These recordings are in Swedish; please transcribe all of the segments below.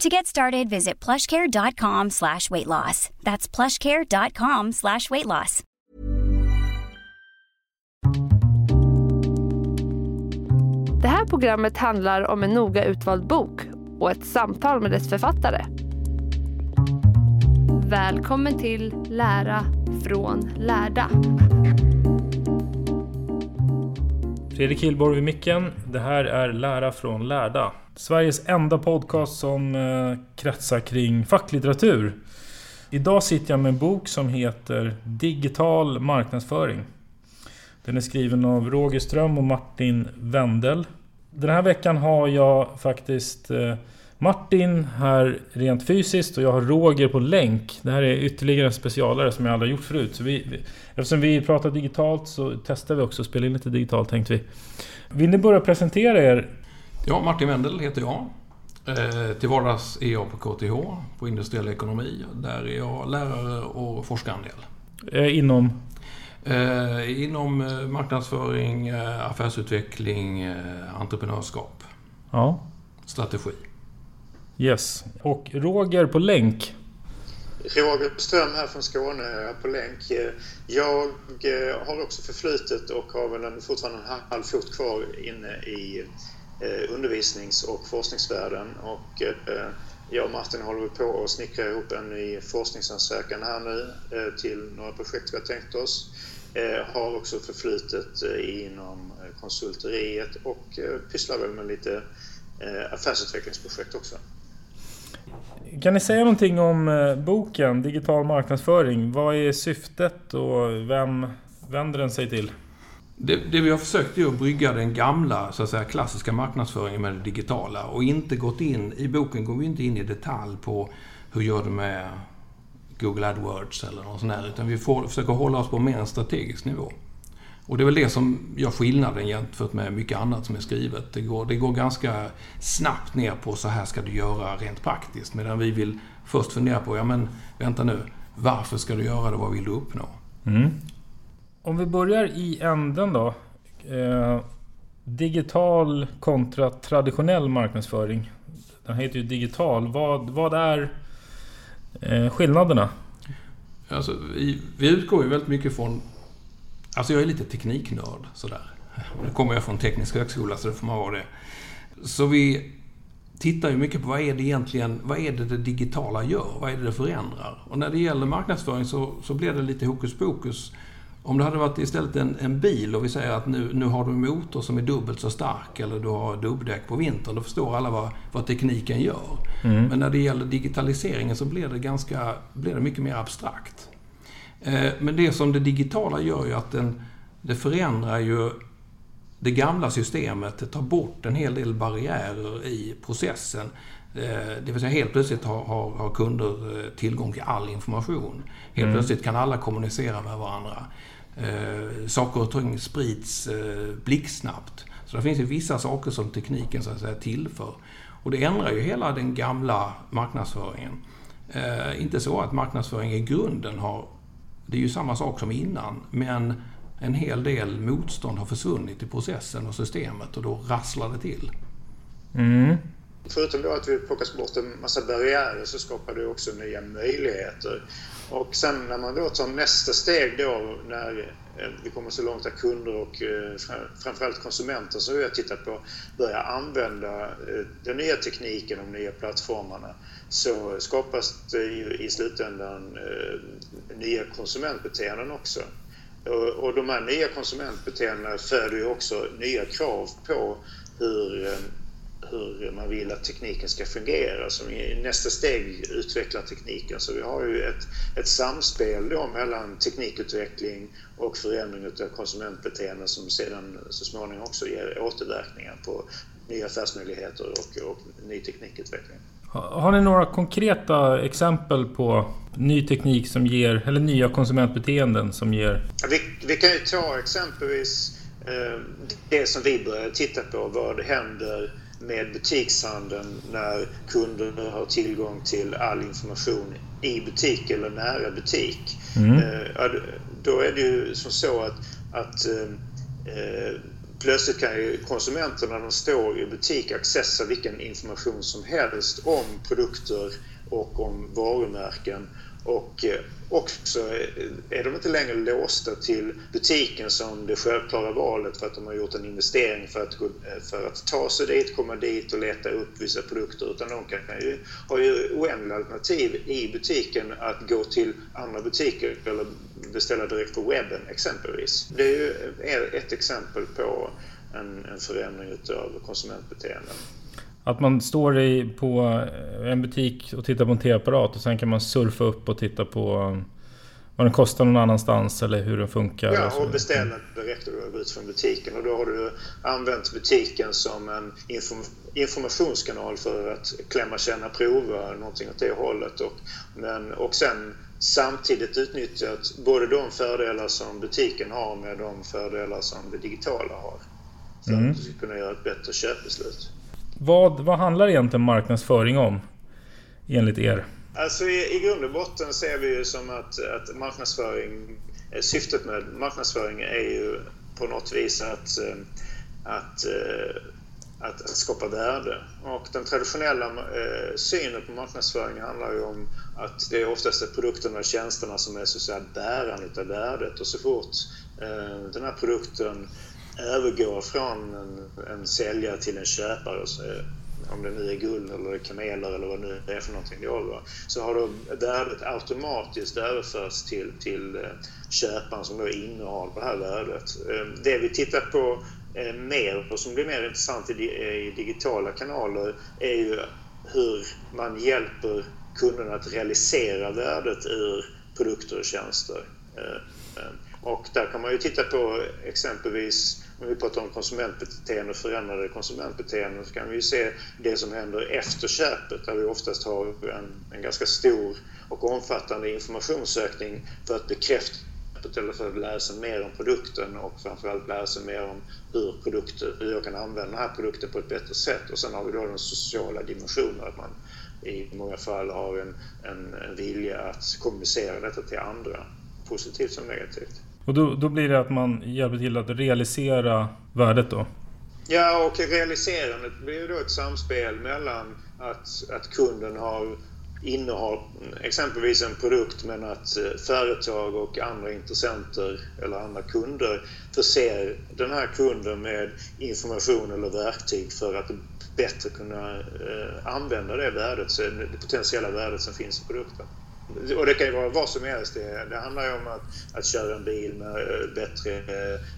To get started, visit plushcare.com slash weight loss. That's plushcare.com slash weight loss. Det här programmet handlar om en noga utvald bok och ett samtal med dess författare. Välkommen till Lära från lärda. Fredrik Hillborg vid micken. Det här är Lära från lärda. Sveriges enda podcast som eh, kretsar kring facklitteratur. Idag sitter jag med en bok som heter Digital marknadsföring. Den är skriven av Roger Ström och Martin Wendel. Den här veckan har jag faktiskt eh, Martin här rent fysiskt och jag har Roger på länk. Det här är ytterligare en specialare som jag aldrig gjort förut. Så vi, eftersom vi pratar digitalt så testar vi också att spela in lite digitalt tänkte vi. Vill ni börja presentera er? Ja, Martin Wendel heter jag. Eh, till vardags är jag på KTH, på industriell ekonomi. Där är jag lärare och forskar en del. Eh, inom? Eh, inom eh, marknadsföring, eh, affärsutveckling, eh, entreprenörskap. Ja. Strategi. Yes. Och Roger på länk? Roger Ström här från Skåne på länk. Jag eh, har också förflutet och har väl fortfarande en halv fot kvar inne i eh, undervisnings och forskningsvärlden. Och eh, jag och Martin håller på att snickra ihop en ny forskningsansökan här nu till några projekt vi har tänkt oss. Har också förflutet inom konsulteriet och pysslar väl med lite affärsutvecklingsprojekt också. Kan ni säga någonting om eh, boken Digital marknadsföring? Vad är syftet och vem vänder den sig till? Det, det, vi har försökt är att brygga den gamla så att säga, klassiska marknadsföringen med det digitala och inte gått in, i boken går vi inte in i detalj på hur gör du med Google AdWords eller något sånt där, utan vi får, försöker hålla oss på mer en strategisk nivå. Och det är väl det som gör skillnaden jämfört med mycket annat som är skrivet. Det går, det går ganska snabbt ner på så här ska du göra rent praktiskt. Medan vi vill först fundera på, ja men vänta nu, varför ska du göra det? Vad vill du uppnå? Mm. Om vi börjar i änden då. Eh, digital kontra traditionell marknadsföring. Den heter ju digital. Vad, vad är eh, skillnaderna? Alltså, vi, vi utgår ju väldigt mycket från Alltså jag är lite tekniknörd sådär. Nu kommer jag från teknisk högskola så det får man vara det. Så vi tittar ju mycket på vad är det egentligen, vad är det det digitala gör? Vad är det det förändrar? Och när det gäller marknadsföring så, så blir det lite hokus pokus. Om det hade varit istället en, en bil och vi säger att nu, nu har du en motor som är dubbelt så stark eller du har dubbdäck på vintern. Då förstår alla vad, vad tekniken gör. Mm. Men när det gäller digitaliseringen så blir det, ganska, blir det mycket mer abstrakt. Eh, men det som det digitala gör ju att den, det förändrar ju det gamla systemet. Det tar bort en hel del barriärer i processen. Eh, det vill säga helt plötsligt har, har, har kunder eh, tillgång till all information. Helt mm. plötsligt kan alla kommunicera med varandra. Saker och ting sprids blixtsnabbt. Så det finns ju vissa saker som tekniken så att säga tillför. Och det ändrar ju hela den gamla marknadsföringen. Inte så att marknadsföring i grunden har det är ju samma sak som innan, men en hel del motstånd har försvunnit i processen och systemet och då rasslar det till. Mm. Förutom då att vi plockas bort en massa barriärer så skapar det också nya möjligheter. Och sen när man då tar nästa steg då när eh, vi kommer så långt att kunder och eh, framförallt konsumenter som vi har tittat på börjar använda eh, den nya tekniken, de nya plattformarna så skapas det ju i slutändan eh, nya konsumentbeteenden också. Och de här nya konsumentbeteendena föder ju också nya krav på hur eh, hur man vill att tekniken ska fungera. Som i nästa steg utvecklar tekniken. Så vi har ju ett, ett samspel då mellan teknikutveckling och förändring av konsumentbeteenden som sedan så småningom också ger återverkningar på nya affärsmöjligheter och, och ny teknikutveckling. Har ni några konkreta exempel på ny teknik som ger, eller nya konsumentbeteenden som ger? Vi, vi kan ju ta exempelvis eh, det som vi börjar titta på. Vad händer med butikshandeln när kunden har tillgång till all information i butik eller nära butik. Mm. Eh, då är det ju som så att, att eh, plötsligt kan ju konsumenterna när de står i butik accessa vilken information som helst om produkter och om varumärken och eh, också är de inte längre låsta till butiken som det självklara valet för att de har gjort en investering för att, eh, för att ta sig dit, komma dit och leta upp vissa produkter. Utan de kan, ju, har ju oändliga alternativ i butiken att gå till andra butiker eller beställa direkt på webben exempelvis. Det är ju eh, ett exempel på en, en förändring utav konsumentbeteenden. Att man står i, på en butik och tittar på en TV-apparat och sen kan man surfa upp och titta på vad den kostar någon annanstans eller hur den funkar. Ja, och, och beställa direkt och gå ut från butiken. Och då har du använt butiken som en inform informationskanal för att klämma, känna, prova, någonting åt det hållet. Och, men, och sen samtidigt utnyttjat både de fördelar som butiken har med de fördelar som det digitala har. För mm. att du ska kunna göra ett bättre köpbeslut. Vad, vad handlar egentligen marknadsföring om? Enligt er? Alltså i, i grund och botten ser vi ju som att, att marknadsföring, eh, syftet med marknadsföring är ju på något vis att, eh, att, eh, att, att skapa värde. Och den traditionella eh, synen på marknadsföring handlar ju om att det är oftast är produkterna och tjänsterna som är så att säga bäraren av värdet och så fort eh, den här produkten övergår från en, en säljare till en köpare, så, om det nu är guld eller kameler eller vad det nu är för någonting då, så har då värdet automatiskt överförts till, till eh, köparen som då innehar det här värdet. Eh, det vi tittar på eh, mer och som blir mer intressant i, i digitala kanaler är ju hur man hjälper kunderna att realisera värdet ur produkter och tjänster. Och där kan man ju titta på exempelvis om vi pratar om konsumentbeteende och förändrade konsumentbeteenden så kan vi ju se det som händer efter köpet där vi oftast har en, en ganska stor och omfattande informationssökning för att bekräfta eller för att lära sig mer om produkten och framförallt lära sig mer om hur, produkter, hur jag kan använda den här produkten på ett bättre sätt. Och sen har vi då den sociala dimensionen, att man i många fall har en, en, en vilja att kommunicera detta till andra, positivt som negativt. Och då, då blir det att man hjälper till att realisera värdet då? Ja, och realiserandet blir då ett samspel mellan att, att kunden har innehar exempelvis en produkt men att eh, företag och andra intressenter eller andra kunder förser den här kunden med information eller verktyg för att bättre kunna eh, använda det värdet, det potentiella värdet som finns i produkten. Och det kan ju vara vad som helst. Det, det handlar ju om att, att köra en bil med eh, bättre,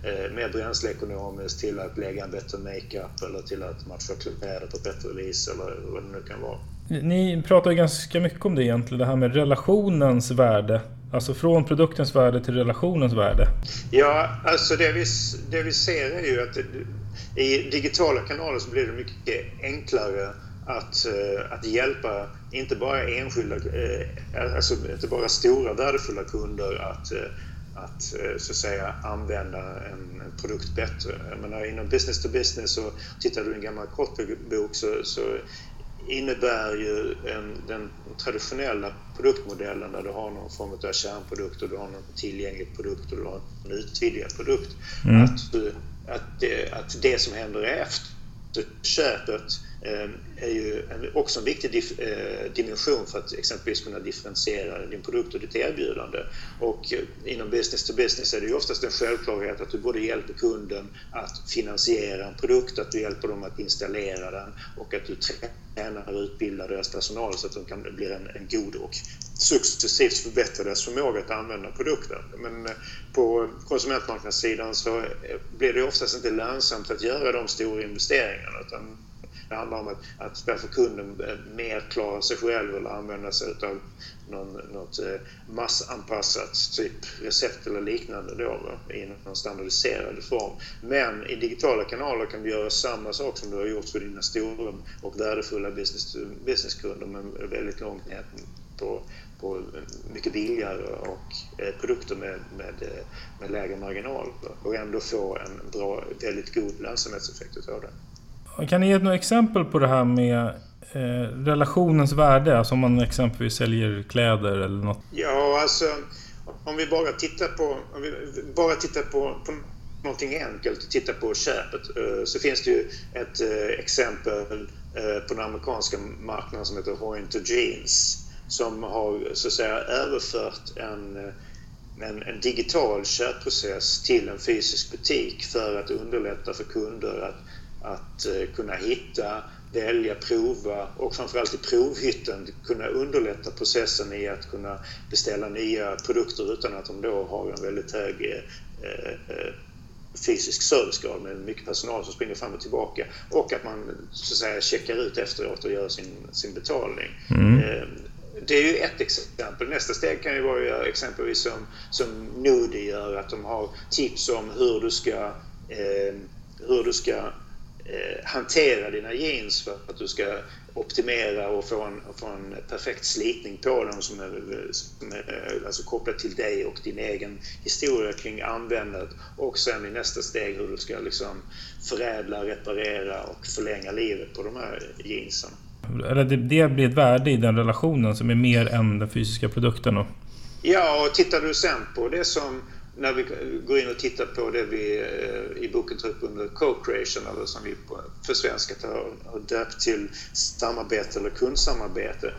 eh, mer bränsleekonomiskt till att lägga en bättre makeup eller till att matcha kläder på bättre vis eller vad det nu kan vara. Ni pratar ju ganska mycket om det egentligen, det här med relationens värde. Alltså från produktens värde till relationens värde. Ja, alltså det vi, det vi ser är ju att det, i digitala kanaler så blir det mycket enklare att, eh, att hjälpa inte bara enskilda, eh, alltså inte bara stora värdefulla kunder att, eh, att så att säga använda en, produkt bättre. Jag menar, inom business to business så tittar du i en gammal kortbok så, så innebär ju en, den traditionella produktmodellen där du har någon form av kärnprodukt och du har någon tillgänglig produkt och du har en utvidgad produkt. Mm. Att, att, det, att det som händer efter köpet eh, är ju också en viktig eh, dimension för att exempelvis kunna differentiera din produkt och ditt erbjudande. Och eh, inom business to business är det ju oftast en självklarhet att du både hjälper kunden att finansiera en produkt, att du hjälper dem att installera den och att du tränar och utbildar deras personal så att de kan bli en, en god och successivt förbättra deras förmåga att använda produkten. Men eh, på konsumentmarknadssidan så blir det oftast inte lönsamt att göra de stora investeringarna utan det handlar om att, att därför kunden eh, mer klara sig själv eller använda sig av någon, något eh, massanpassat typ recept eller liknande då, i någon standardiserad form. Men i digitala kanaler kan du göra samma sak som du har gjort för dina stora och värdefulla business, businesskunder men väldigt långt ner på, på mycket billigare och eh, produkter med, med, eh, med lägre marginal och ändå få en bra, väldigt god lönsamhetseffekt utav det. Kan ni ge några exempel på det här med eh, relationens värde? Alltså om man exempelvis säljer kläder eller något? Ja, alltså om vi bara tittar på, om vi bara tittar på, på någonting enkelt och tittar på köpet eh, så finns det ju ett eh, exempel eh, på den amerikanska marknaden som heter Hointer Jeans som har så att säga överfört en eh, en, en, digital köpprocess till en fysisk butik för att underlätta för kunder att att eh, kunna hitta, välja, prova och framförallt i provhytten kunna underlätta processen i att kunna beställa nya produkter utan att de då har en väldigt hög eh, eh, fysisk servicegrad med mycket personal som springer fram och tillbaka och att man så att säga checkar ut efteråt och gör sin, sin betalning. Mm. Det är ju ett exempel. Nästa steg kan ju vara exempelvis som, som Nudi gör, att de har tips om hur du ska, eh, hur du ska hantera dina jeans för att du ska optimera och få en, få en perfekt slitning på dem som är, som är alltså kopplat till dig och din egen historia kring användandet och sen i nästa steg hur du ska liksom förädla, reparera och förlänga livet på de här jeansen. Eller det, det blir ett värde i den relationen som är mer än den fysiska produkten? Då. Ja, och tittar du sen på det som när vi går in och tittar på det vi eh, i boken tar upp under co-creation, eller som vi för försvenskat har döpt till samarbete eller kundsamarbete.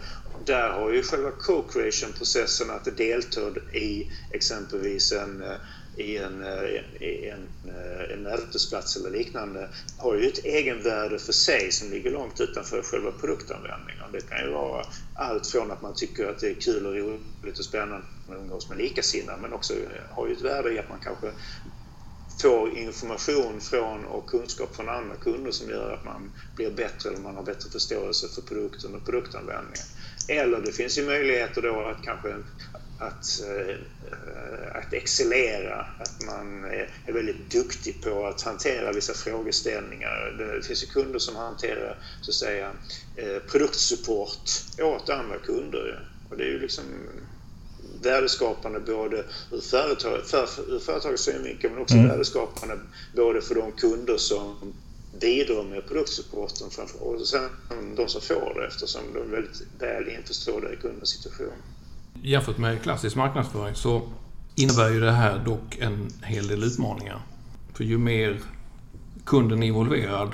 Där har ju själva co-creation-processen att delta i exempelvis en eh, i eh, en, i en, en mötesplats eller liknande har ju ett egenvärde för sig som ligger långt utanför själva produktanvändningen. Det kan ju vara allt från att man tycker att det är kul och roligt och spännande man umgås med likasinnade men också har ju ett värde i att man kanske får information från och kunskap från andra kunder som gör att man blir bättre eller man har bättre förståelse för produkten och produktanvändningen. Eller det finns ju möjligheter då att kanske att, eh, att excellera, att man är väldigt duktig på att hantera vissa frågeställningar. Det finns ju kunder som hanterar så att säga, eh, produktsupport åt andra kunder. Och det är ju liksom värdeskapande både ur, företag, för, ur företagets synvinkel men också mm. värdeskapande både för de kunder som bidrar med produktsupporten och sen de som får det eftersom de är väldigt väl införstådda i kundens situation jämfört med klassisk marknadsföring så innebär ju det här dock en hel del utmaningar. För ju mer kunden är involverad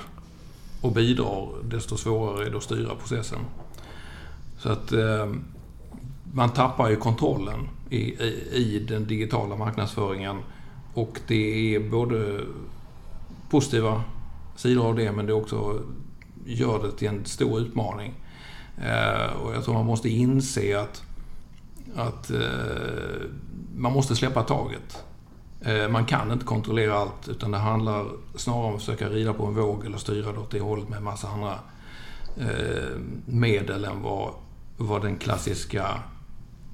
och bidrar, desto svårare är det att styra processen. Så att eh, man tappar ju kontrollen i, i, i, den digitala marknadsföringen. Och det är både positiva sidor av det, men det också gör det till en stor utmaning. Eh, och jag tror man måste inse att att eh, man måste släppa taget. Eh, man kan inte kontrollera allt utan det handlar snarare om att försöka rida på en våg eller styra det åt det hållet med en massa andra eh, medel än vad, vad den klassiska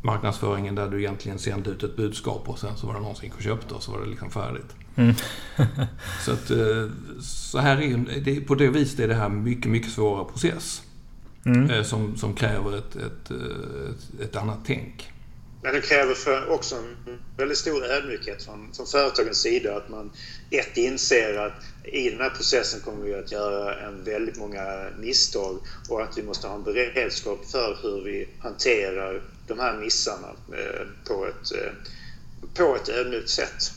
marknadsföringen där du egentligen sände ut ett budskap och sen så var det någon som gick och köpte och så var det liksom färdigt. Mm. så att eh, så här är det, på det viset är det här mycket, mycket svårare process. Mm. Eh, som, som kräver ett, ett, ett, ett annat tänk. Men det kräver för också en väldigt stor ödmjukhet från, från företagens sida. Att man ett inser att i den här processen kommer vi att göra en väldigt många misstag och att vi måste ha en beredskap för hur vi hanterar de här missarna eh, på ett, eh, på ett ödmjukt sätt.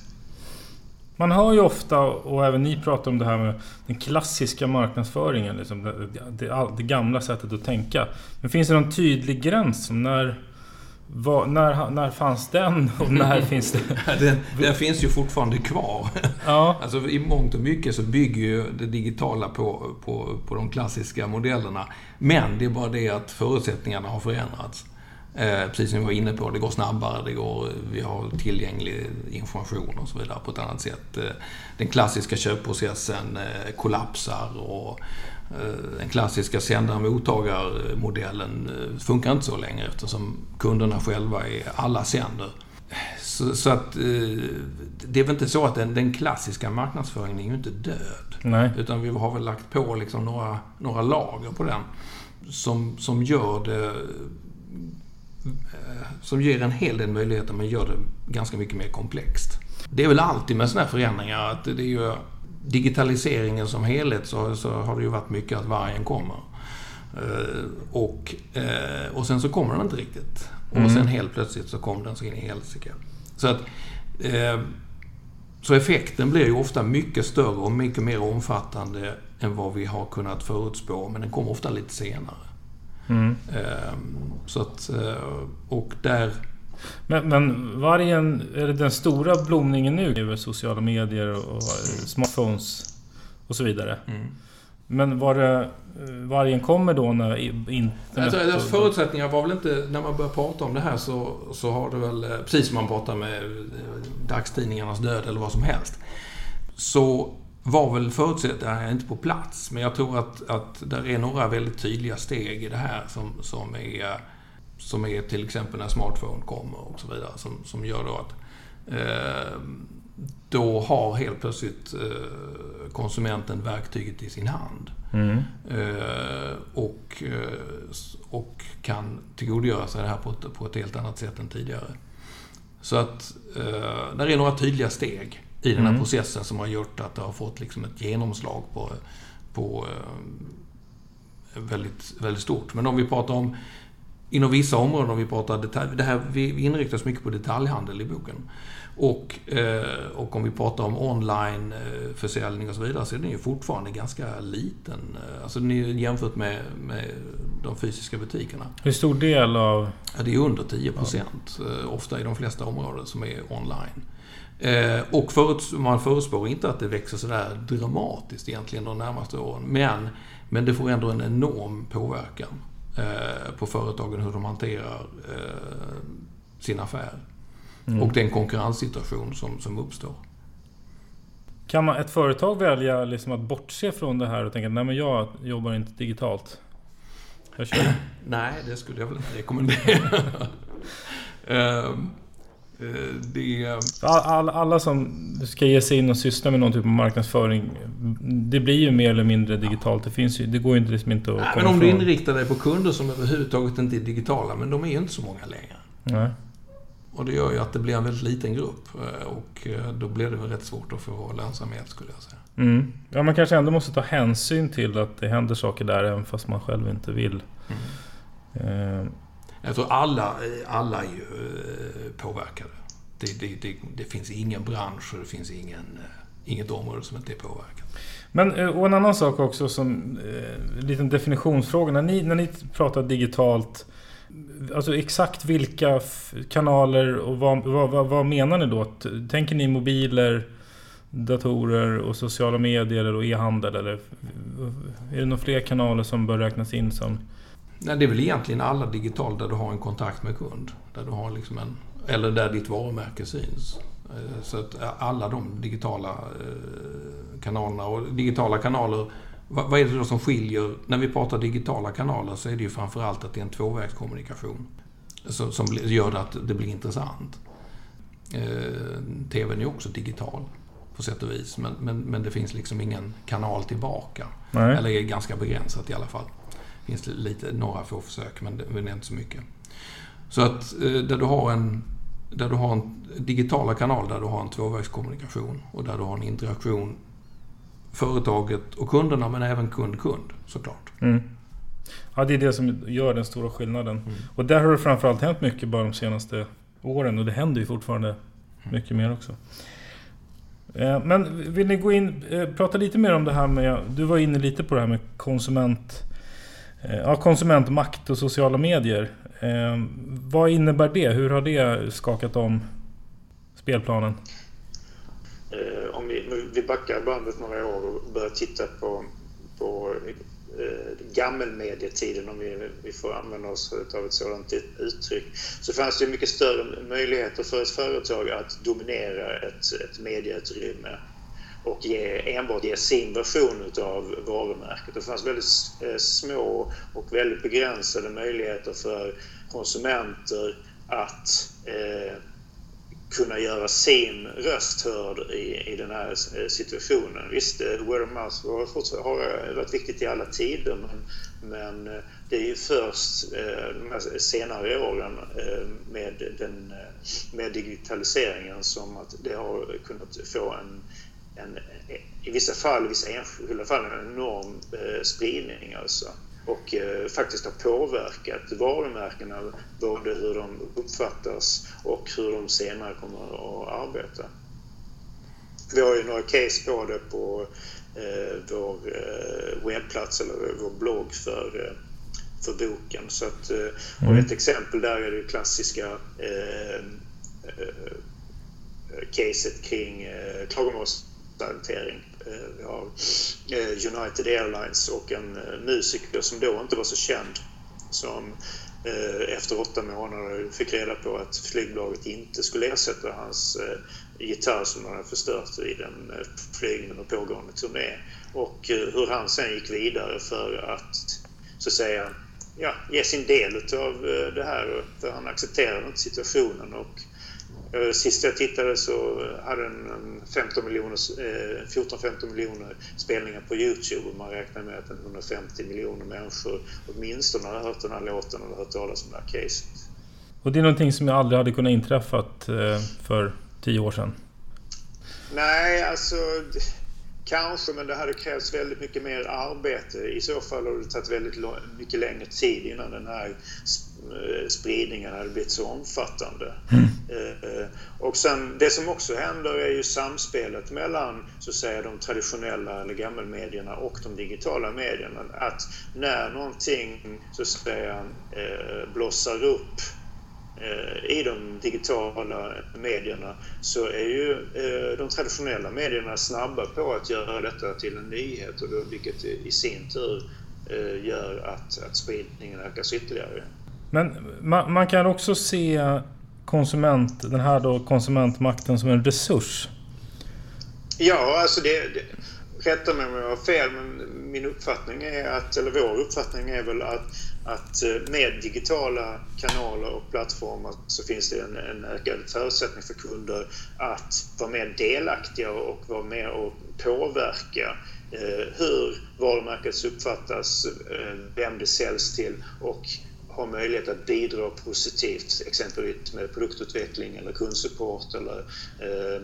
Man hör ju ofta, och även ni pratar om det här med den klassiska marknadsföringen. Liksom det, det, det gamla sättet att tänka. Men finns det någon tydlig gräns? När, var, när, när fanns den och när finns det? den, den finns ju fortfarande kvar. Ja. Alltså, I mångt och mycket så bygger ju det digitala på, på, på de klassiska modellerna. Men det är bara det att förutsättningarna har förändrats. Eh, precis som vi var inne på, det går snabbare, det går, vi har tillgänglig information och så vidare på ett annat sätt. Eh, den klassiska köpprocessen eh, kollapsar och den klassiska sändare-mottagarmodellen funkar inte så längre eftersom kunderna själva är alla sänder. Så, så, att det är väl inte så att den, den, klassiska marknadsföringen är ju inte död. Nej. Utan vi har väl lagt på liksom några, några lager på den som, som gör det som ger en hel del möjligheter men gör det ganska mycket mer komplext. Det är väl alltid med sådana här förändringar att det är ju digitaliseringen som helhet så, så har det ju varit mycket att vargen kommer. Eh, och, eh, och sen så kommer den inte riktigt. Mm. Och sen helt plötsligt så kom den så in i helsike. Så att så effekten blir ju ofta mycket större och mycket mer omfattande än vad vi har kunnat förutspå, men den kommer ofta lite senare. Mm. Så att, eh, och där... Men, men vargen, är det den stora blomningen nu över sociala medier och smartphones och så vidare? Mm. Men var det, eh, vargen kommer då när internet... Alltså, förutsättningar var väl inte... När man börjar prata om det här så, så har det väl... Eh, precis som man pratar med dagstidningarnas död eller vad som helst. Så var väl förutsättningarna inte på plats. Men jag tror att, att där är några väldigt tydliga steg i det här som, som, är, som är till exempel när smartphone kommer och så vidare. Som, som gör då att eh, då har helt plötsligt eh, konsumenten verktyget i sin hand. Mm. Eh, och, eh, och kan tillgodogöra sig det här på ett, på ett helt annat sätt än tidigare. Så att eh, där är några tydliga steg i den här mm. processen som har gjort att det har fått liksom ett genomslag på, på eh, väldigt, väldigt stort. Men om vi pratar om inom vissa områden, om vi pratar detalj, det här, vi inriktar oss mycket på detaljhandel i boken. Och, eh, och om vi pratar om onlineförsäljning eh, och så vidare så är den ju fortfarande ganska liten. Alltså jämfört med, med de fysiska butikerna. Hur stor del av... Ja, det är under 10 procent. Ofta i de flesta områden som är online. Eh, och förut, man förutspår inte att det växer sådär dramatiskt egentligen de närmaste åren. Men, men det får ändå en enorm påverkan eh, på företagen hur de hanterar eh, sin affär. Mm. Och den konkurrenssituation som, som uppstår. Kan man, ett företag välja liksom att bortse från det här och tänka att jag jobbar inte digitalt? Jag kör. Nej, det skulle jag väl inte rekommendera. um, Eh, det... All, alla som ska ge sig in och syssla med någon typ av marknadsföring Det blir ju mer eller mindre digitalt. Det, finns ju, det går ju inte, liksom inte att Nej, Men om du inriktar dig på kunder som överhuvudtaget inte är digitala, men de är ju inte så många längre. Nej. Och det gör ju att det blir en väldigt liten grupp. Eh, och eh, då blir det väl rätt svårt att få lönsamhet skulle jag säga. Mm. Ja, man kanske ändå måste ta hänsyn till att det händer saker där även fast man själv inte vill. Mm. Eh. Jag tror alla, alla är ju eh, påverkade. Det, det, det, det finns ingen bransch och det finns ingen, eh, inget område som inte är påverkat. Men eh, och en annan sak också som en liten definitionsfråga. När ni, när ni pratar digitalt Alltså exakt vilka kanaler och vad, vad, vad, menar ni då? Tänker ni mobiler, datorer och sociala medier och e-handel? Eller är det några fler kanaler som bör räknas in som Nej, det är väl egentligen alla digitalt där du har en kontakt med kund. Där du har liksom en, eller där ditt varumärke syns. Eh, så att alla de digitala eh, kanalerna och digitala kanaler vad är det då som skiljer? När vi pratar digitala kanaler så är det ju framförallt att det är en tvåvägskommunikation som gör att det blir intressant. Eh, TVn är också digital på sätt och vis, men, men, men det finns liksom ingen kanal tillbaka. Nej. Eller är ganska begränsat i alla fall finns det lite, några få försök, men det, men det är inte så mycket. Så att där du har en, där du har en digitala kanal där du har en tvåvägskommunikation och där du har en interaktion företaget och kunderna men även kund-kund såklart. Mm. Ja, det är det som gör den stora skillnaden. Mm. Och där har det framförallt hänt mycket bara de senaste åren och det händer ju fortfarande mycket mer också. Eh, men vill ni gå in, eh, prata lite mer om det här med, du var inne lite på det här med konsument, eh, Eh, ja, konsumentmakt och sociala medier. Eh, vad innebär det? Hur har det skakat om spelplanen? Eh, om vi, vi backar bandet några år och börjar titta på, på eh, gammelmedietiden, om vi, vi får använda oss av ett sådant uttryck, så fanns det mycket större möjligheter för ett företag att dominera ett, ett medieutrymme och ge, enbart ge sin version av varumärket. Det fanns väldigt eh, små och väldigt begränsade möjligheter för konsumenter att eh, kunna göra sin röst hörd i, i den här eh, situationen. Visst, eh, word of mouth har, har varit viktigt i alla tider men, men det är ju först de här senare åren med, den, med digitaliseringen som att det har kunnat få en, en i vissa fall, vissa enskilda fall, en enorm spridning. Alltså och eh, faktiskt har påverkat varumärkena, både hur de uppfattas och hur de senare kommer att arbeta. Vi har ju några case på det på eh, vår eh, webbplats eller vår blogg för, eh, för boken. Så att, eh, och mm. ett exempel där är det klassiska eh, eh, caset kring eh, klagomålshantering Eh, vi har eh, United Airlines och en eh, musiker som då inte var så känd som eh, efter åtta månader fick reda på att flygbolaget inte skulle ersätta hans gitarr som han hade förstört vid en flygning och pågående turné. Och hur han sen gick vidare för att så att säga ja, ge sin del av det här. För han accepterade inte situationen och Eh, sist jag tittade så hade den 15 miljoner, 14-15 eh, miljoner spelningar på Youtube och man räknar med att 150 miljoner människor åtminstone har hört den här låten eller hört talas om det här caset. Och det är någonting som aldrig hade kunnat inträffat eh, för tio år sedan? Nej, alltså kanske, men det hade krävts väldigt mycket mer arbete. I så fall hade det tagit väldigt mycket längre tid innan den här Eh, spridningen hade blivit så omfattande. Mm. Eh, och sen, det som också händer är ju samspelet mellan så att säga, de traditionella eller gammelmedierna och de digitala medierna. Att när någonting så att säga, eh, blossar upp i de digitala medierna så är ju de traditionella medierna snabba på att göra detta till en nyhet och vilket i sin tur gör att, att spridningen ökas ytterligare. Men man, man, kan också se konsument, den här då konsumentmakten som en resurs. Ja, alltså det, det rätta mig om jag har fel, men min uppfattning är att, eller vår uppfattning är väl att, att eh, med digitala kanaler och plattformar så finns det en, en ökad förutsättning för kunder att vara mer delaktiga och vara med och påverka eh, hur varumärket uppfattas, eh, vem det säljs till och ha möjlighet att bidra positivt, exempelvis med produktutveckling eller kundsupport eller eh,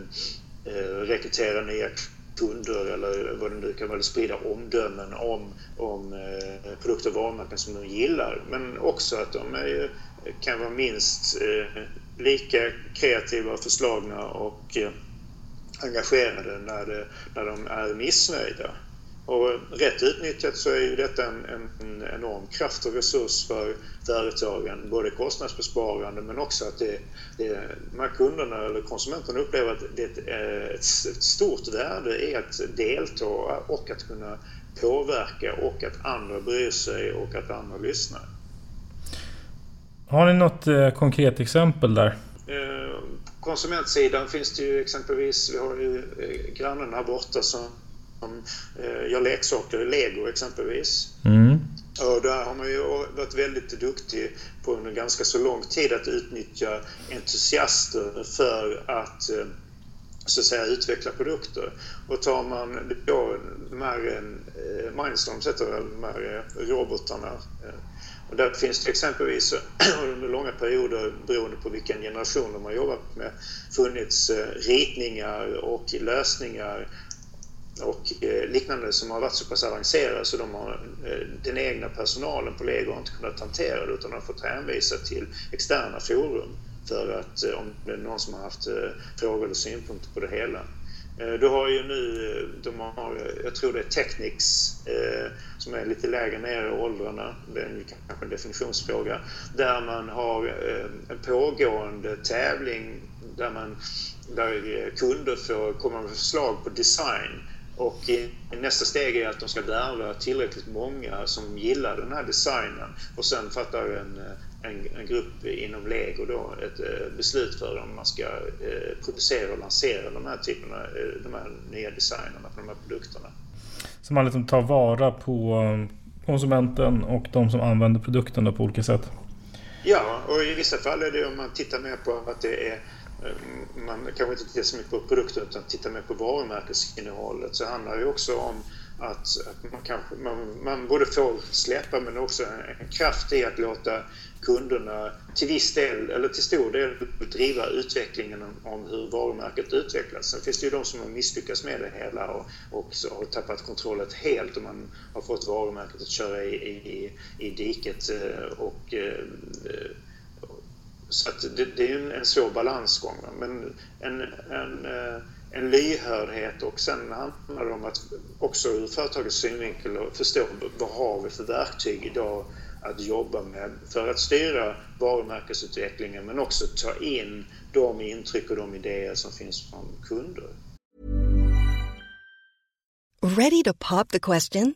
eh rekrytera nya kunder eller vad det nu kan vara, sprida omdömen om, om eh, produkter och varumärken som de gillar. Men också att de är, kan vara minst eh, lika kreativa och förslagna och eh, engagerade när, det, när de är missnöjda. Och rätt utnyttjat så är ju detta en, en, enorm kraft och resurs för företagen. Både kostnadsbesparande men också att det, det, de här kunderna eller konsumenterna upplever att det är ett, ett stort värde i att delta och att kunna påverka och att andra bryr sig och att andra lyssnar. Har ni något eh, konkret exempel där? Eh, konsumentsidan finns det ju exempelvis, vi har ju eh, grannen här borta som eh, gör leksaker, lego exempelvis. Mm. Och där har man ju varit väldigt duktig på under ganska så lång tid att utnyttja entusiaster för att eh, så att säga utveckla produkter. Och tar man då de här eh, Mindstorms heter de här robotarna Och där finns det exempelvis under långa perioder, beroende på vilken generation de har jobbat med, funnits ritningar och lösningar och eh, liknande som har varit så pass avancerade så de har, eh, den egna personalen på Lego har inte kunnat hantera det utan har fått hänvisa till externa forum för att eh, om det är någon som har haft frågor eller synpunkter på det hela. Du har ju nu, de har, jag tror det är Technics eh, som är lite lägre ner i åldrarna, det är kanske en definitionsfråga, där man har eh, en pågående tävling där, man, där kunder får komma med förslag på design och nästa steg är att de ska värva tillräckligt många som gillar den här designen och sen fattar en en, en grupp inom Lego då ett eh, beslut för om man ska eh, producera och lansera de här typerna, eh, de här nya designerna för de här produkterna. Så man liksom tar vara på konsumenten och de som använder produkterna på olika sätt? Ja, och i vissa fall är det om man tittar mer på att det är Eh, man kanske inte tittar så mycket på produkten utan tittar mer på varumärkesinnehållet så handlar det också om att, att man, kanske, man, man både får släppa men också en kraft i att låta kunderna till viss del, eller till stor del, driva utvecklingen om, om hur varumärket utvecklas. Sen finns det ju de som har misslyckats med det hela och, och har tappat kontrollen helt och man har fått varumärket att köra i, i, i diket. Eh, och, eh, så det, det, är en, en svår balansgång. Men en, en, eh, en lyhördhet och sen handlar det om att också ur företagets synvinkel förstå vad har vi för verktyg idag att jobba med för att styra varumärkesutvecklingen men också ta in de intryck och de idéer som finns från kunder. Ready to pop the question?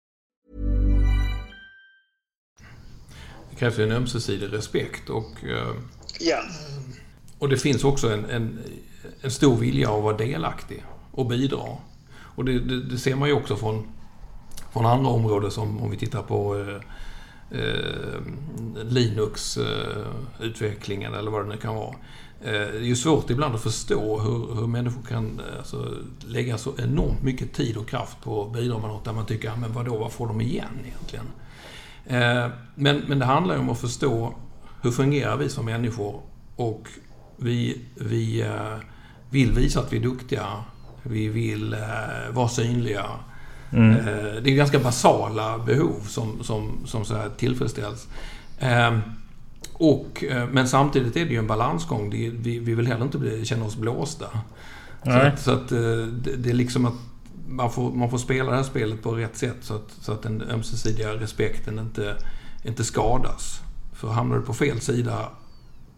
Det krävs ju en ömsesidig respekt och, eh, ja. och det finns också en, en, en stor vilja att vara delaktig och bidra. Och det, det, det ser man ju också från från andra områden som om vi tittar på eh, eh, Linux-utvecklingen eller vad det nu kan vara. Eh, det är ju svårt ibland att förstå hur, hur människor kan eh, alltså, lägga så enormt mycket tid och kraft på att bidra med något där man tycker, men vadå, vad får de igen egentligen? Eh, men, men det handlar ju om att förstå hur fungerar vi som människor och vi, vi vill visa att vi är duktiga. Vi vill vara synliga. Mm. Det är ganska basala behov som, som, som så här tillfredsställs. Och, eh, men samtidigt är det ju en balansgång. vi, vi vill heller inte bli, känna oss blåsta. Så att, så att, eh, det, det är liksom att man får, man får spela det här spelet på rätt sätt så att, så att den ömsesidiga respekten inte, inte skadas. För hamnar du på fel sida,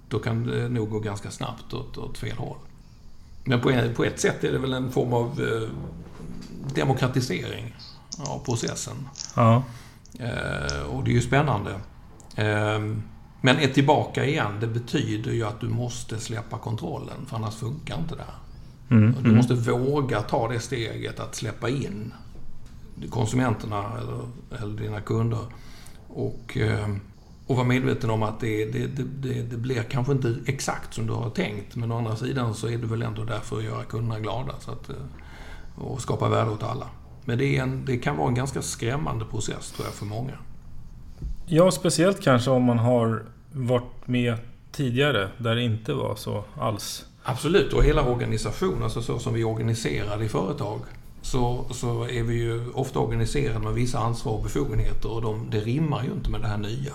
då kan det nog gå ganska snabbt åt, åt fel håll. Men på, en, på ett sätt är det väl en form av demokratisering av processen. Ja. Eh, och det är ju spännande. Eh, men är tillbaka igen, det betyder ju att du måste släppa kontrollen, för annars funkar inte det. Mm, du mm. måste våga ta det steget att släppa in konsumenterna eller, eller dina kunder. Och, eh, och vara medveten om att det, det, det, det, blir kanske inte exakt som du har tänkt. Men å andra sidan så är du väl ändå där för att göra kunderna glada så att, eh, och skapa värde åt alla. Men det, en, det kan vara en ganska skrämmande process tror jag för många. Ja, speciellt kanske om man har varit med tidigare där det inte var så alls. Absolut, och hela organisationen, alltså så som vi är organiserade i företag, så, så är vi ju ofta organiserade med vissa ansvar och befogenheter och de, det rimmar ju inte med det här nya.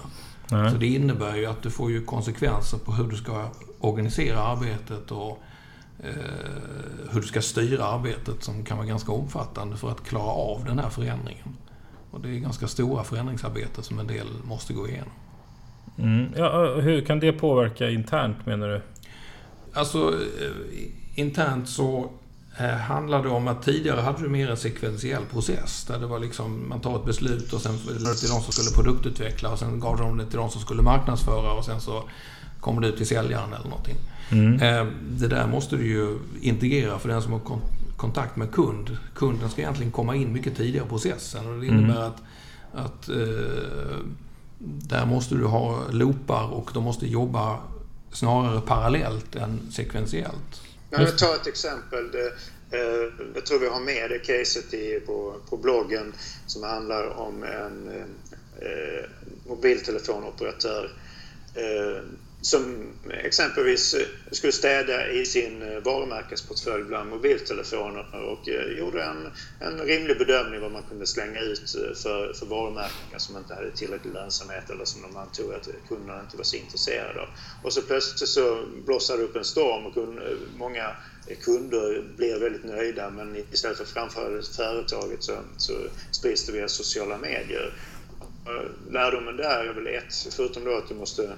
Nej. Så det innebär ju att du får ju konsekvenser på hur du ska organisera arbetet och eh, hur du ska styra arbetet som kan vara ganska omfattande för att klara av den här förändringen. Och det är ganska stora förändringsarbeten som en del måste gå igenom. Mm. Ja, hur kan det påverka internt menar du? Alltså eh, internt så eh, handlar det om att tidigare hade du mer en sekventiell process. Där det var liksom, man tar ett beslut och sen det till de som skulle produktutveckla och sen gav de det till de som skulle marknadsföra och sen så kommer det ut till säljaren eller någonting. Mm. Eh, det där måste du ju integrera för den som har kontakt med kund. Kunden ska egentligen komma in mycket tidigare i processen och det innebär mm. att, att där måste du ha loopar och de måste jobba snarare parallellt än sekventiellt. Jag tar ett exempel. Eh, jag tror vi har med det caset i, på, på bloggen som handlar om en eh, mobiltelefonoperatör eh, som exempelvis skulle städa i sin eh, varumärkesportfölj bland mobiltelefoner och eh, gjorde en, en rimlig bedömning vad man kunde slänga ut eh, för, för varumärken som inte hade tillräcklig lönsamhet eller som de antog att kunderna inte var så intresserade av. Och så plötsligt så blossade det upp en storm och många kunder blev väldigt nöjda men istället för att framföra företaget så, så sprids det via sociala medier. Lärdomen där är väl ett, förutom då att du måste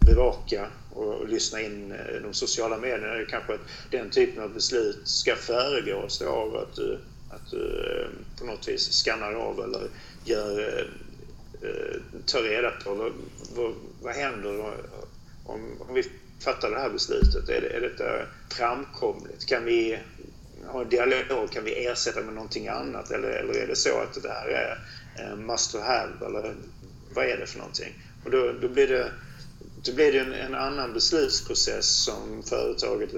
bevaka och lyssna in eh, de sociala medierna. Är kanske att den typen av beslut ska föregås av att du, att du eh, på något vis skannar av eller gör, eh, tar reda på vad, vad, vad händer om, om vi fattar det här beslutet. Är, det, är detta framkomligt? Kan vi ha en dialog? Kan vi ersätta med någonting annat? Eller, eller är det så att det här är must to have? Eller vad är det för någonting? Och då, då blir det då blir det en, en annan beslutsprocess som företaget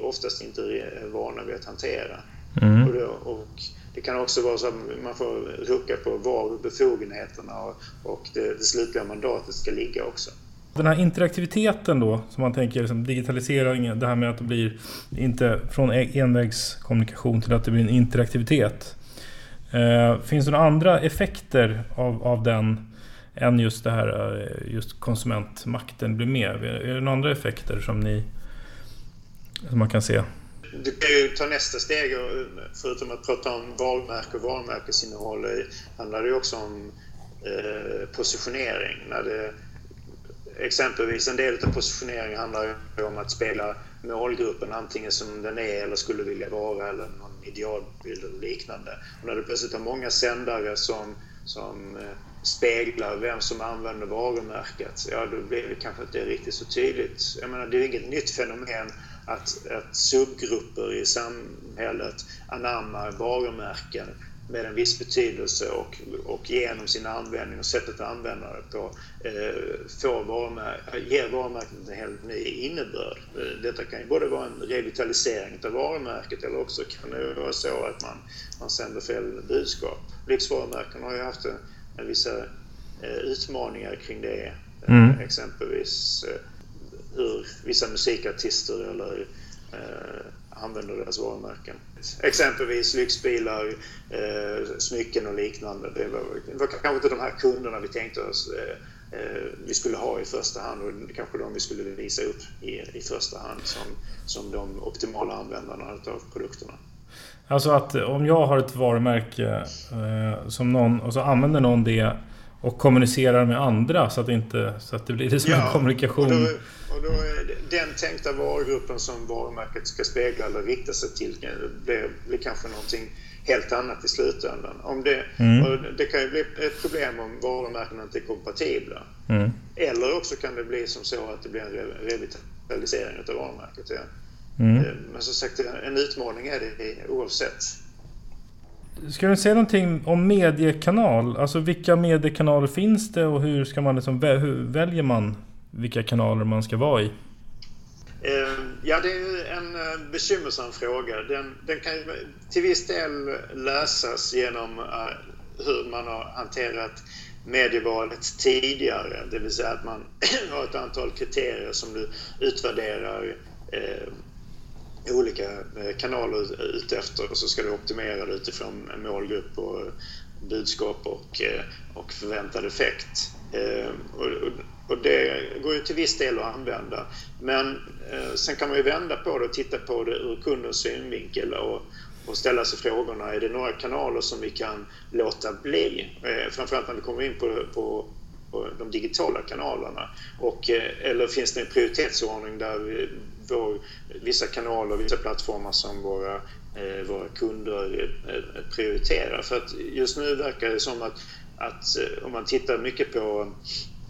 oftast inte är vana vid att hantera. Mm. Och, det, och, det kan också vara så att man får rucka på var befogenheterna och, och det, det slutliga mandatet ska ligga också. Den här interaktiviteten då, som man tänker liksom digitalisering, det här med att det blir inte från envägskommunikation till att det blir en interaktivitet. Eh, finns det några andra effekter av, av den än just det här eh, just konsumentmakten blir med? Är det några andra effekter som ni som man kan se? Du kan ju ta nästa steg förutom att prata om varumärke och varumärkesinnehåll eh, handlar det också om eh, positionering. När det, exempelvis en del av positionering handlar om att spela målgruppen antingen som den är eller skulle vilja vara eller någon idealbild eller liknande. Och när du plötsligt har många sändare som, som eh, speglar vem som använder varumärket, ja då blir det kanske inte riktigt så tydligt. Jag menar, det är inget nytt fenomen att, att subgrupper i samhället anammar varumärken med en viss betydelse och, och genom sin användning och sättet att använda det på eh, får varumär ger varumärket en helt ny innebörd. Eh, detta kan ju både vara en revitalisering av varumärket eller också kan det vara så att man, man sänder fel budskap. Livsvarumärken har ju haft en vissa eh, utmaningar kring det. Eh, mm. Exempelvis eh, hur vissa musikartister eller använder deras varumärken. Exempelvis lyxbilar, eh, smycken och liknande. Det var, det var kanske inte de här kunderna vi tänkte oss eh, vi skulle ha i första hand och kanske de vi skulle visa upp i, i första hand som, som de optimala användarna av produkterna. Alltså att om jag har ett varumärke eh, som någon, och så använder någon det och kommunicerar med andra så att, inte, så att det blir det som ja, en kommunikation. Och då, och då är den tänkta varugruppen som varumärket ska spegla eller rikta sig till blir, blir kanske någonting helt annat i slutändan. Om det, mm. det kan ju bli ett problem om varumärkena inte är kompatibla. Mm. Eller också kan det bli som så att det blir en revitalisering av varumärket. Ja. Mm. Eh, men som sagt, en utmaning är det oavsett. Ska du säga någonting om mediekanal? Alltså vilka mediekanaler finns det och hur ska man liksom, hur väljer man vilka kanaler man ska vara i? Ehm, ja, det är en eh, bekymmersam fråga. Den, den kan till viss del lösas genom eh, hur man har hanterat medievalet tidigare. Det vill säga att man har ett antal kriterier som du utvärderar eh, Eh, olika eh, kanaler kanaler utefter och så ska du optimera det utifrån målgrupp och eh, budskap och, och förväntad effekt. Och, och, det går ju till viss del att använda. Men sen kan man ju vända på det och titta på det ur kundens synvinkel och, och ställa sig frågorna, är det några kanaler som vi kan låta bli? Framförallt när vi kommer in på, på, på de digitala kanalerna. Och, eller finns det en prioritetsordning där vi, vår, vissa kanaler, vissa plattformar som våra våra kunder prioriterar. För att just nu verkar det som att att eh, om man tittar mycket på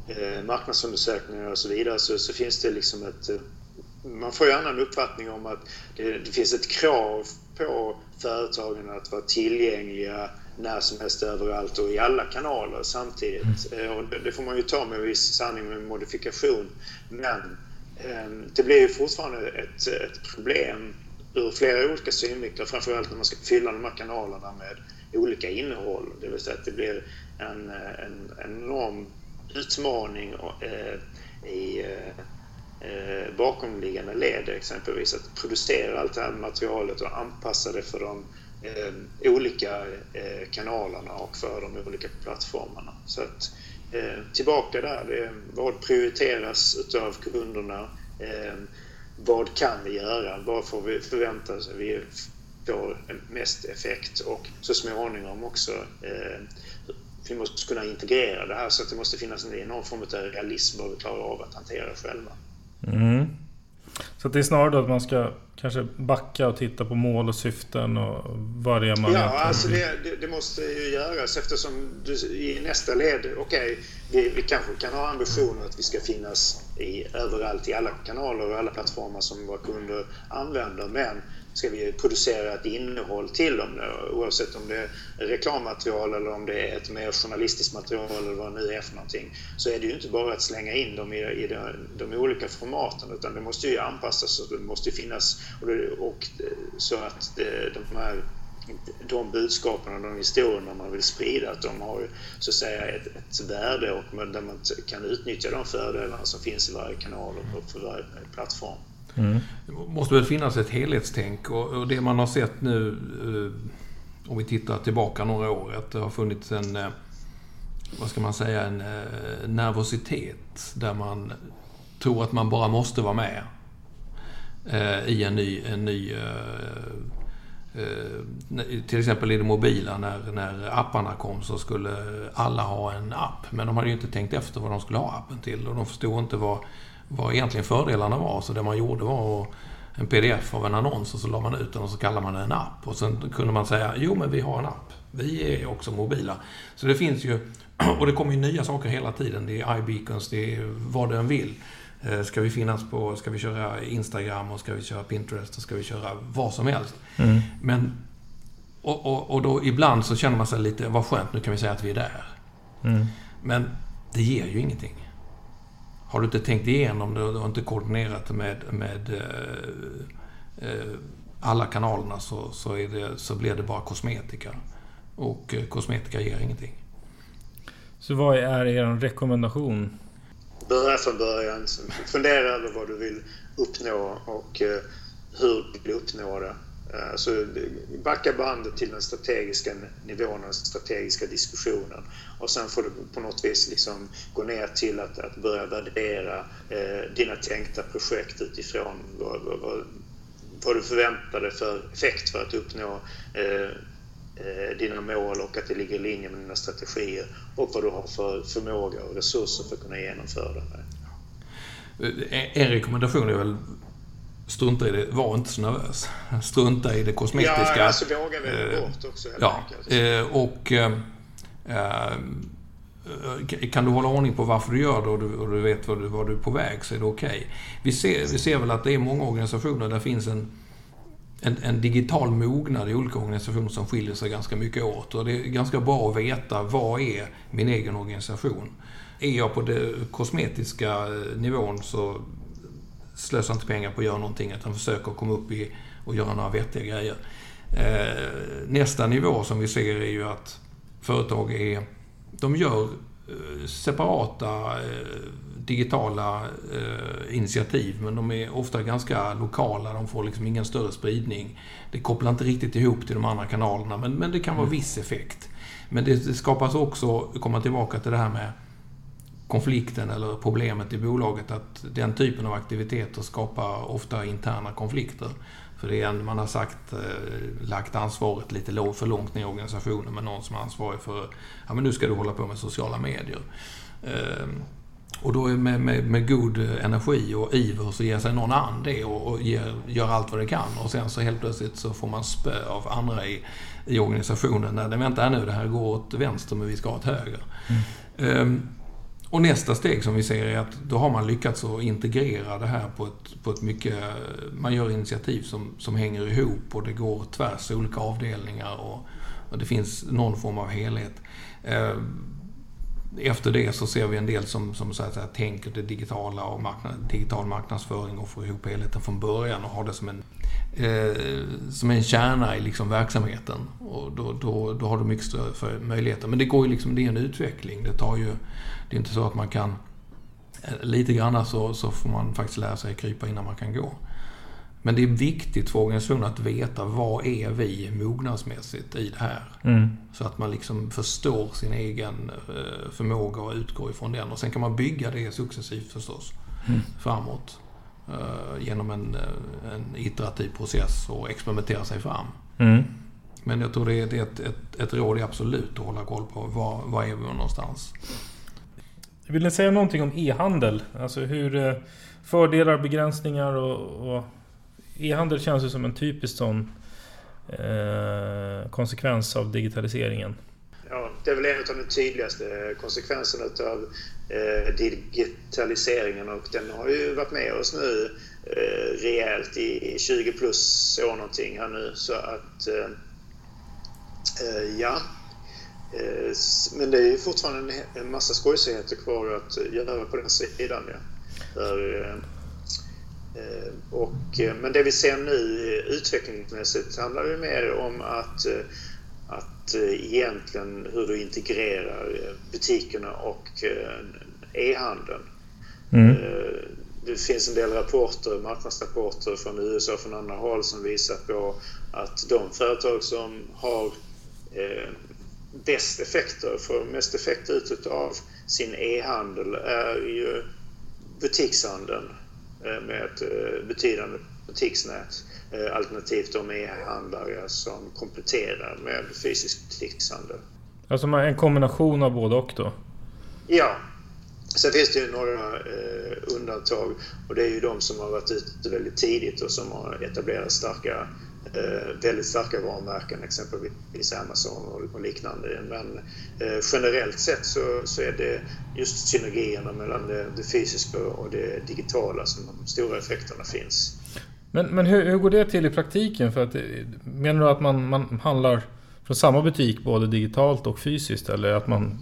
eh, marknadsundersökningar och så vidare så, så finns det liksom ett... Eh, man får ju annan uppfattning om att det, det finns ett krav på företagen att vara tillgängliga när som helst överallt och i alla kanaler samtidigt. Mm. Och det får man ju ta med viss sanning med modifikation. Men Ehm, det blir ju fortfarande ett, ett problem ur flera olika synvinklar, framförallt när man ska fylla de här kanalerna med olika innehåll. Det vill säga att det blir en, en, en enorm utmaning eh, i eh, eh, bakomliggande led exempelvis. Att producera allt det här materialet och anpassa det för de olika kanalerna och för de olika plattformarna. Så att, eh, Eh, tillbaka där, eh, vad prioriteras utav kunderna? Eh, vad kan vi göra? Vad får vi förvänta oss vi får mest effekt? Och så småningom också vi måste kunna integrera det här så att det måste finnas en enorm form av realism vad vi klarar av att hantera själva. Mm. Så det är snarare då att man ska kanske backa och titta på mål och syften och vad det är man... Ja, alltså det, det, det, måste ju göras eftersom du, i nästa led, okej, okay, vi, vi kanske kan ha ambitionen att vi ska finnas i, överallt i alla kanaler och alla plattformar som våra kunder använder, men ska vi producera ett innehåll till dem oavsett om det är reklammaterial eller om det är ett mer journalistiskt material eller vad det nu är för någonting så är det ju inte bara att slänga in dem i, i de, de olika formaten utan det måste ju anpassas och det måste finnas och, det, och så att det, de här de budskapen och de historierna man vill sprida, att de har så att säga ett, ett värde och där man kan utnyttja de fördelarna som finns i varje kanal och på varje plattform. Mm. Det måste väl finnas ett helhetstänk och, och det man har sett nu, eh, om vi tittar tillbaka några år, att det har funnits en, eh, vad ska man säga, en eh, nervositet där man tror att man bara måste vara med eh, i en ny, en ny eh, eh till exempel i det mobila, när, när apparna kom så skulle alla ha en app. Men de hade ju inte tänkt efter vad de skulle ha appen till och de förstod inte vad vad egentligen fördelarna var. Så det man gjorde var en pdf av en annons och så la man ut den och så kallade man det en app. Och sen kunde man säga, jo men vi har en app. Vi är också mobila. Så det finns ju, och det kommer ju nya saker hela tiden. Det är iBeacons, det är vad den vill. Eh, ska vi finnas på, ska vi köra Instagram och ska vi köra Pinterest och ska vi köra vad som helst. Mm. Men, och, och, och, då ibland så känner man sig lite, vad skönt, nu kan vi säga att vi är där. Mm. Men det ger ju ingenting. Har du inte tänkt igenom det och du har inte koordinerat med, med eh, eh, alla kanalerna så, så, det, så blir det bara kosmetika. Och eh, kosmetika ger ingenting. Så vad är er rekommendation? Börja från början. Fundera över vad du vill uppnå och eh, hur du vill uppnå det. Eh, så backa bandet till den strategiska nivån, den strategiska diskussionen. Och sen får du på något vis liksom gå ner till att, att börja värdera eh, dina tänkta projekt utifrån vad, vad, vad, du förväntar dig för effekt för att uppnå eh, eh, dina mål och att det ligger i linje med dina strategier och vad du har för förmåga och resurser för att kunna genomföra det. En rekommendation är väl strunta i det, var inte så nervös. Strunta i det kosmetiska. Ja, alltså våga välja eh, bort också helt ja, enkelt. Eh, och eh, kan du hålla ordning på varför du gör det och du, och du vet var du, var du är på väg så är det okej. Okay. Vi, ser, vi ser väl att det är många organisationer där finns en en, en, digital mognad i olika organisationer som skiljer sig ganska mycket åt. Och det är ganska bra att veta vad är min egen organisation. Är jag på den kosmetiska nivån så slösar inte pengar på att göra någonting utan försöker komma upp i och göra några vettiga grejer. Eh, nästa nivå som vi ser är ju att företag är... De gör eh, separata digitala initiativ men de är ofta ganska lokala. De får liksom ingen större spridning. Det kopplar inte riktigt ihop till de andra kanalerna men, men det kan vara mm. viss effekt. Men det, det skapas också, komma tillbaka till det här med konflikten eller problemet i bolaget att den typen av aktiviteter skapar ofta interna konflikter. För det är en, man har sagt, eh, lagt ansvaret lite för långt ner i organisationen med någon som är ansvarig för, ja men nu ska du hålla på med sociala medier. Eh, och då med, med, med, god energi och iver så ger sig någon an det och, och ger, gör allt vad det kan. Och sen så helt plötsligt så får man spö av andra i, i organisationen. Nej, vänta nu, det här går åt vänster men vi ska åt höger. Mm. Eh, och nästa steg som vi ser är att då har man lyckats att integrera det här på ett, på ett mycket... Man gör initiativ som, som hänger ihop och det går tvärs i olika avdelningar och, och det finns någon form av helhet. Eh, efter det så ser vi en del som, som så att säga, tänker det digitala och marknad, digital marknadsföring och får ihop helheten från början och har det som en, eh, som en kärna i liksom verksamheten. Och då, då, då har du mycket större möjligheter. Men det går ju liksom, det är en utveckling. Det tar ju det är inte så att man kan... Eh, lite grann så, så får man faktiskt lära sig krypa innan man kan gå. Men det är viktigt för organisationen att veta vad är vi mognadsmässigt i det här. Mm. Så att man liksom förstår sin egen eh, förmåga och utgår ifrån den. Och sen kan man bygga det successivt förstås mm. framåt. Eh, genom en, en iterativ process och experimentera sig fram. Mm. Men jag tror det är, det är ett, ett, ett råd är absolut att hålla koll på var, var är vi någonstans. Vill ni säga någonting om e-handel? Alltså hur eh, fördelar, begränsningar och, och e-handel känns ju som en typisk sån eh, konsekvens av digitaliseringen. Det är väl en av de tydligaste konsekvenserna av eh, digitaliseringen och den har ju varit med oss nu eh, rejält i 20 plus år någonting här nu så att eh, ja, men det är ju fortfarande en massa skojsigheter kvar att göra på den sidan. Ja. Där, och, men det vi ser nu utvecklingsmässigt handlar ju mer om att egentligen hur du integrerar butikerna och e-handeln. Mm. Det finns en del rapporter, marknadsrapporter från USA och från andra håll som visar på att de företag som har bäst effekter, får mest effekt ut av sin e-handel är ju butikshandeln eh, med ett eh, betydande butiksnät eh, alternativt de e-handlare som kompletterar med fysisk butikshandel. Alltså en kombination av både och då? Ja. Sen finns det ju några eh, undantag och det är ju de som har varit ute väldigt tidigt och som har etablerat starka Eh, väldigt starka varumärken, exempelvis Amazon och, liknande. Men eh, generellt sett så, så är det just synergierna mellan det, det, fysiska och det digitala som de stora effekterna finns. Men, men hur, hur går det till i praktiken? För att, eh, menar du att man, man handlar från samma butik både digitalt och fysiskt? Eller att man...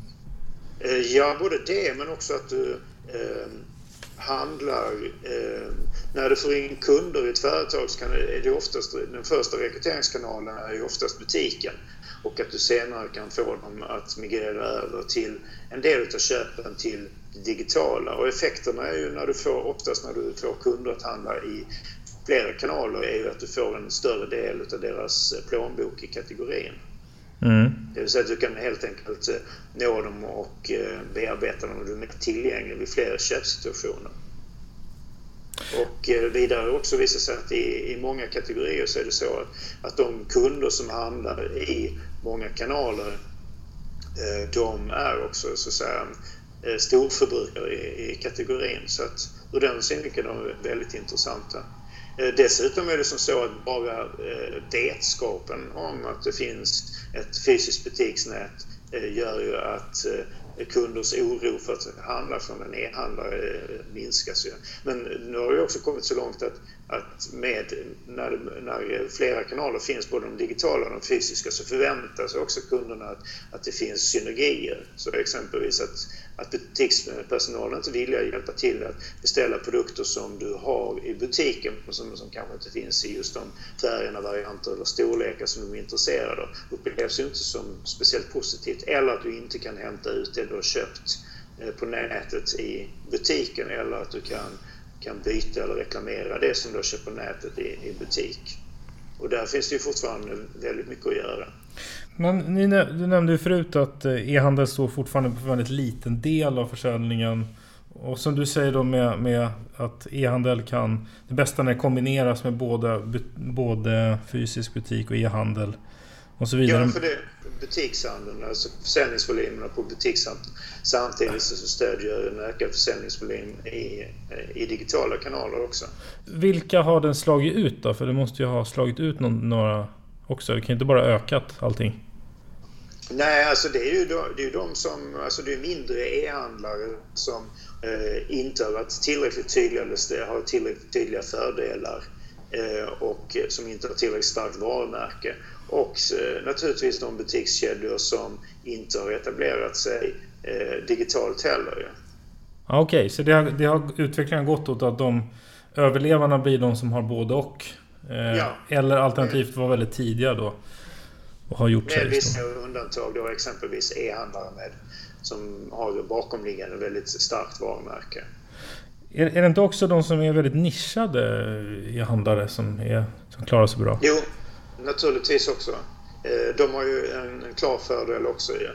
Eh, ja, både det men också att du eh, handlar... Eh, när du får in kunder i ett företag så kan är det oftast, den första rekryteringskanalen är ju oftast butiken. Och att du senare kan få dem att migrera över till en del av köpen till det digitala. Och effekterna är ju när du får, oftast när du får kunder att handla i flera kanaler är ju att du får en större del av deras plånbok i kategorin. Mm. Det vill säga att du kan helt enkelt eh, nå dem och eh, bearbeta dem och du är tillgänglig vid fler köpsituationer. Och eh, vidare också visar sig att i, i många kategorier så är det så att, att de kunder som handlar i många kanaler de är också så att säga storförbrukare i, i kategorin. Så att ur den synvinkeln är de väldigt intressanta. Eh, dessutom är det som så att bara eh, vetskapen om att det finns ett fysiskt butiksnät eh, gör ju att kunders oro för att handla från en e-handlare minskas. Ju. Men nu har vi också kommit så långt att att med, när, när flera kanaler finns, både de digitala och de fysiska, så förväntar sig också kunderna att, att det finns synergier. Så exempelvis att, att butikspersonalen inte vill hjälpa till att beställa produkter som du har i butiken som, som kanske inte finns i just de färgerna, varianter eller storlekar som de är intresserade av upplevs ju inte som speciellt positivt. Eller att du inte kan hämta ut det du har köpt eh, på nätet i butiken eller att du kan kan byta eller reklamera det som du har köpt på nätet i, i butik. Och där finns det ju fortfarande väldigt mycket att göra. Men ni, du nämnde ju förut att eh, e-handel står fortfarande för en väldigt liten del av försäljningen. Och som du säger då med, med att e-handel kan... Det bästa när det kombineras med både, både fysisk butik och e-handel och så vidare. Ja, för det, butikshandeln, alltså försäljningsvolymerna på butikshandeln. Samtidigt så stödjer en ökad försäljningsvolym i, i digitala kanaler också. Vilka har den slagit ut då? För det måste ju ha slagit ut några också. Det kan ju inte bara ökat allting. Nej, alltså det är ju de, det är de som, alltså det är mindre e-handlare som eh, inte har varit tillräckligt tydliga, eller har tillräckligt tydliga fördelar eh, och som inte har tillräckligt starkt varumärke. Och eh, naturligtvis de butikskedjor som inte har etablerat sig eh, digitalt heller. Okej, okay, så det har, det har, utvecklingen gått åt att de överlevarna blir de som har både och? Eh, ja. Eller alternativt var väldigt tidiga då? Och har gjort med vissa undantag då exempelvis e-handlare med som har bakomliggande väldigt starkt varumärke. Är, är det inte också de som är väldigt nischade e-handlare som, är, som klarar sig bra? Jo, naturligtvis också. Eh, de har ju en, en klar fördel också ju.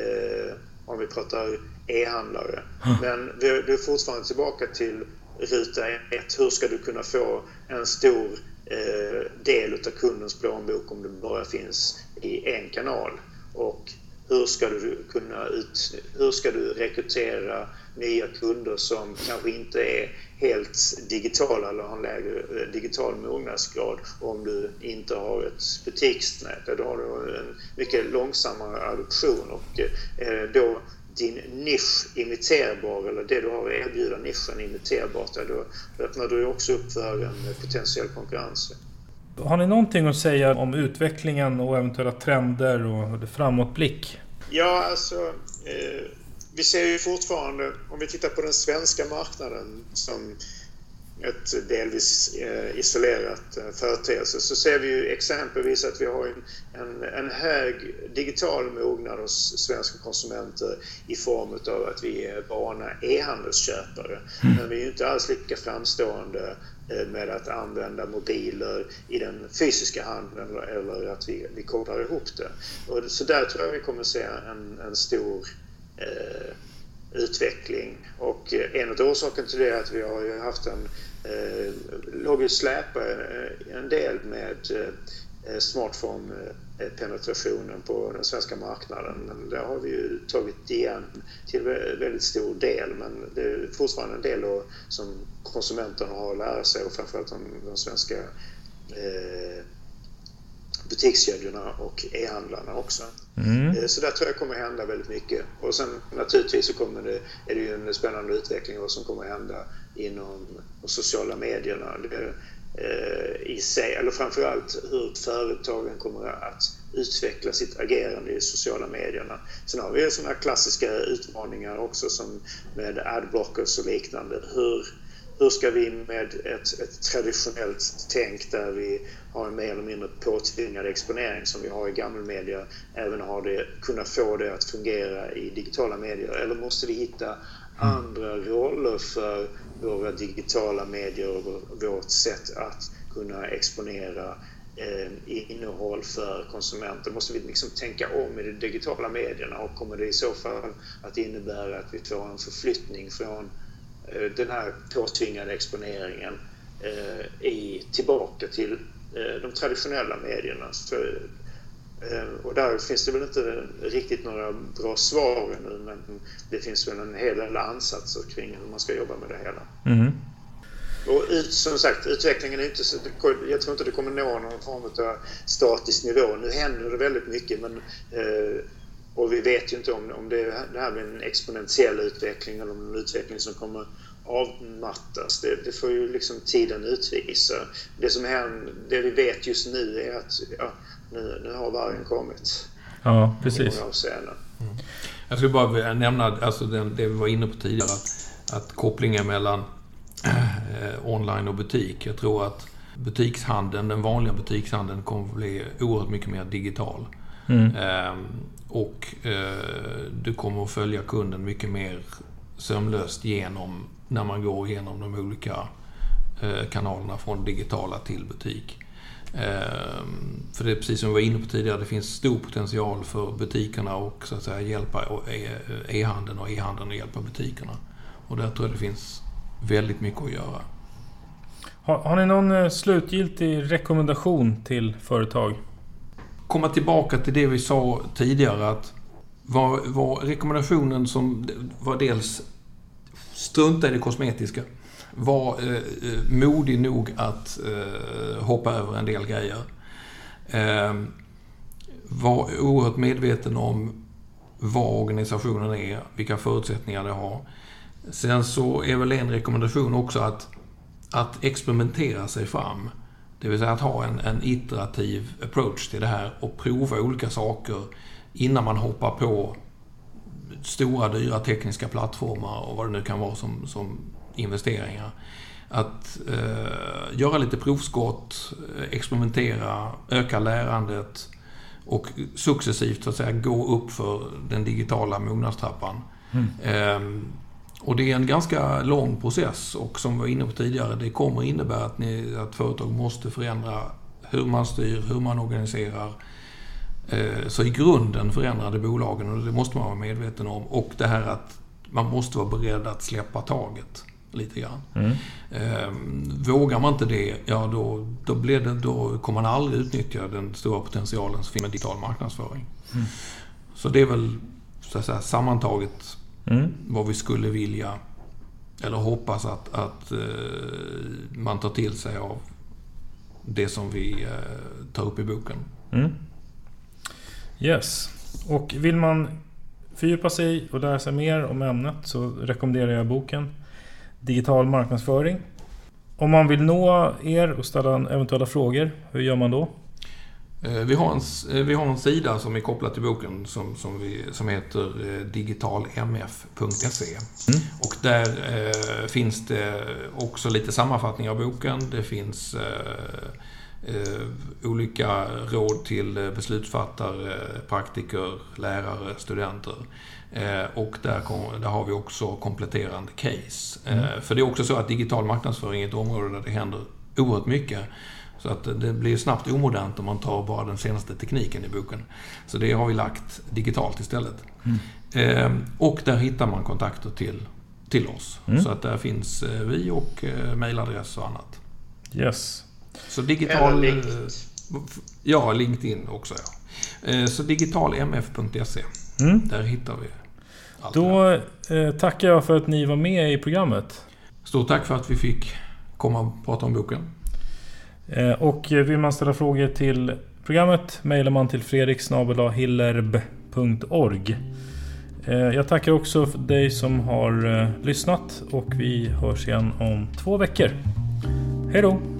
Eh, om vi pratar e-handlare. Men vi är fortfarande tillbaka till ruta ett. Hur ska du kunna få en stor eh, Eh, del av kundens plånbok om det bara finns i en kanal? Och hur ska du kunna ut, hur ska du rekrytera nya kunder som kanske inte är helt digitala eller har en lägre eh, digital mognadsgrad om du inte har ett butiksnät. Då har du en mycket långsammare adoption och eh, då din nisch imiterbar eller det du har att erbjuda nischen imiterbart, då öppnar du också upp för en potentiell konkurrens. Har ni någonting att säga om utvecklingen och eventuella trender och framåtblick? Ja, alltså eh, vi ser ju fortfarande, om vi tittar på den svenska marknaden som ett delvis eh, isolerat eh, företeelse så ser vi ju exempelvis att vi har en, en, en hög digital mognad hos svenska konsumenter i form av att vi är vana e-handelsköpare. Mm. Men vi är ju inte alls lika framstående eh, med att använda mobiler i den fysiska handeln eller att vi, vi kopplar ihop det. Och så där tror jag vi kommer se en, en stor eh, utveckling. Och en av orsakerna till det är att vi har haft en eh, låg och släpa eh, en del med eh, smartphone-penetrationen på den svenska marknaden. Men där har vi ju tagit igen till väldigt stor del men det är fortfarande en del som konsumenterna har att lära sig och framförallt de, de svenska eh, butikskedjorna och e-handlarna också. Mm. Eh, så där tror jag kommer hända väldigt mycket. Och sen naturligtvis så kommer det, är det ju en spännande utveckling vad som kommer hända inom de sociala medierna. Eh, i sig, eller framförallt hur företagen kommer att utveckla sitt agerande i sociala medierna. Sen har vi sådana klassiska utmaningar också som med adblockers och liknande. Hur, hur ska vi med ett, ett traditionellt tänk där vi har en mer eller mindre påtvingad exponering som vi har i gammelmedia även ha det, kunna få det att fungera i digitala medier? Eller måste vi hitta andra roller för våra digitala medier och vårt sätt att kunna exponera eh, innehåll för konsumenter? Måste vi liksom tänka om i de digitala medierna och kommer det i så fall att innebära att vi får en förflyttning från eh, den här påtvingade exponeringen eh, i, tillbaka till de traditionella medierna. Så, och där finns det väl inte riktigt några bra svar ännu men det finns väl en hel del ansatser kring hur man ska jobba med det hela. Mm. Och ut, som sagt, utvecklingen är inte så... Jag tror inte det kommer nå någon form av statisk nivå. Nu händer det väldigt mycket men eh, och vi vet ju inte om, om det, det här blir en exponentiell utveckling eller en utveckling som kommer avmattas. Det, det, får ju liksom tiden utvisa. Det som händer, det vi vet just nu är att ja, nu, nu har vargen kommit. Ja, precis. Mm. Jag skulle bara nämna alltså den, det vi var inne på tidigare. Att, att kopplingen mellan eh, online och butik. Jag tror att butikshandeln, den vanliga butikshandeln kommer att bli oerhört mycket mer digital. Mm. Eh, och eh, du kommer att följa kunden mycket mer sömlöst genom när man går igenom de olika eh, kanalerna från digitala till butik. Ehm, för det är precis som vi var inne på tidigare, det finns stor potential för butikerna och så att säga hjälpa e-handeln och e-handeln att hjälpa butikerna. Och där tror jag det finns väldigt mycket att göra. Har, har ni någon eh, slutgiltig rekommendation till företag? Komma tillbaka till det vi sa tidigare att var, var rekommendationen som var dels strunta i det kosmetiska. Var eh, eh, modig nog att eh, hoppa över en del grejer. Eh, var oerhört medveten om vad organisationen är, vilka förutsättningar det har. Sen så är väl en rekommendation också att, att experimentera sig fram. Det vill säga att ha en, en iterativ approach till det här och prova olika saker innan man hoppar på stora dyra tekniska plattformar och vad det nu kan vara som, som investeringar. Att eh, göra lite provskott, experimentera, öka lärandet och successivt så att säga gå upp för den digitala mognadstrappan. Mm. Eh, och det är en ganska lång process och som vi var inne på tidigare, det kommer innebära att, ni, att företag måste förändra hur man styr, hur man organiserar. Eh, så i grunden förändrade bolagen och det måste man vara medveten om. Och det här att man måste vara beredd att släppa taget lite grann. Mm. Ehm, vågar man inte det, ja då, då, blir det, då kommer man aldrig utnyttja den stora potentialen som finns med digital marknadsföring. Mm. Så det är väl så att säga, sammantaget mm. vad vi skulle vilja eller hoppas att, att uh, man tar till sig av det som vi uh, tar upp i boken. Mm. Yes. Och vill man fördjupa sig och lära sig mer om ämnet så rekommenderar jag boken Digital marknadsföring. Om man vill nå er och ställa eventuella frågor, hur gör man då? Eh, vi har en, eh, vi har en sida som är kopplad till boken som, som, vi, som heter eh, digitalmf.se. Mm. Och där eh, finns det också lite sammanfattning av boken. Det finns eh, eh, olika råd till beslutsfattare, praktiker, lärare, studenter. Eh, och där, kom, där, har vi också kompletterande case. Mm. För det är också så att digital marknadsföring är ett område där det händer oerhört mycket. Så att det blir snabbt omodernt om man tar bara den senaste tekniken i boken. Så det har vi lagt digitalt istället. Mm. Eh, och där hittar man kontakter till, till oss. Mm. Så att där finns eh, vi och eh, mejladress och annat. Yes. Så digital... LinkedIn. Ja, LinkedIn också ja. Så digitalmf.se. Mm. Där hittar vi Då eh, tackar jag för att ni var med i programmet. Stort tack för att vi fick komma och prata om boken. Eh, och vill man ställa frågor till programmet mejlar man till fredriksnabelahillerb.org. Eh, jag tackar också för dig som har eh, lyssnat och vi hörs igen om två veckor. Hej då!